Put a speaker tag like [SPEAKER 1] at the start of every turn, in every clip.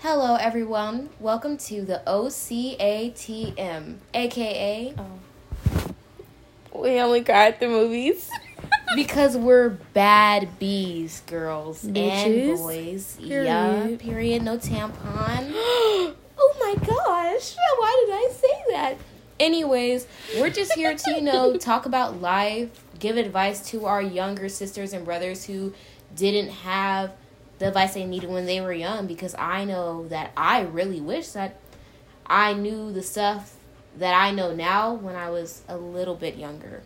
[SPEAKER 1] Hello, everyone. Welcome to the OCATM, aka oh.
[SPEAKER 2] We only cry at the movies.
[SPEAKER 1] because we're bad bees, girls
[SPEAKER 2] Bitches.
[SPEAKER 1] and boys. Yeah,
[SPEAKER 2] Period.
[SPEAKER 1] period. No tampon. oh my gosh, why did I say that? Anyways, we're just here to, you know, talk about life, give advice to our younger sisters and brothers who didn't have the advice they needed when they were young because I know that I really wish that I knew the stuff that I know now when I was a little bit younger.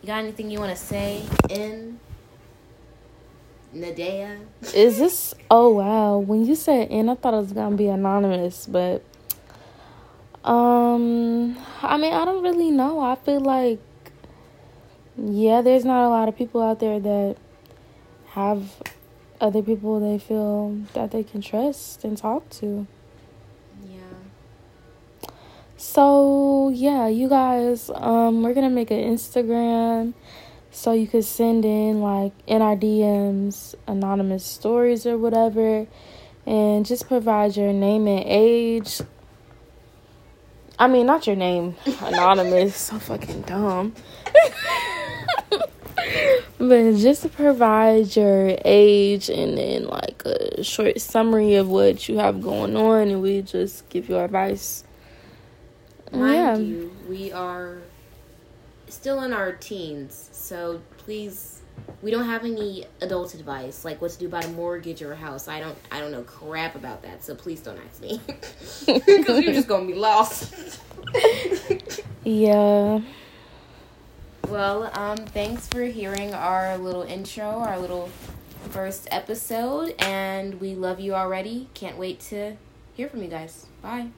[SPEAKER 1] You got anything you want to say in Nadea?
[SPEAKER 2] Is this? Oh wow! When you said "in," I thought it was gonna be anonymous, but um, I mean, I don't really know. I feel like, yeah, there's not a lot of people out there that have other people they feel that they can trust and talk to.
[SPEAKER 1] Yeah.
[SPEAKER 2] So yeah, you guys, um, we're gonna make an Instagram so you could send in like in our DMs anonymous stories or whatever, and just provide your name and age. I mean, not your name, anonymous. so fucking dumb. but just to provide your age and then like a short summary of what you have going on, and we just give you advice.
[SPEAKER 1] Mind
[SPEAKER 2] Yeah.
[SPEAKER 1] you, we are still in our teens, so please, we don't have any adult advice like what to do about a mortgage or a house. I don't, I don't know crap about that, so please don't ask me because you're just gonna be lost.
[SPEAKER 2] Yeah.
[SPEAKER 1] Well, um, thanks for hearing our little intro, our little first episode, and we love you already. Can't wait to hear from you guys. Bye.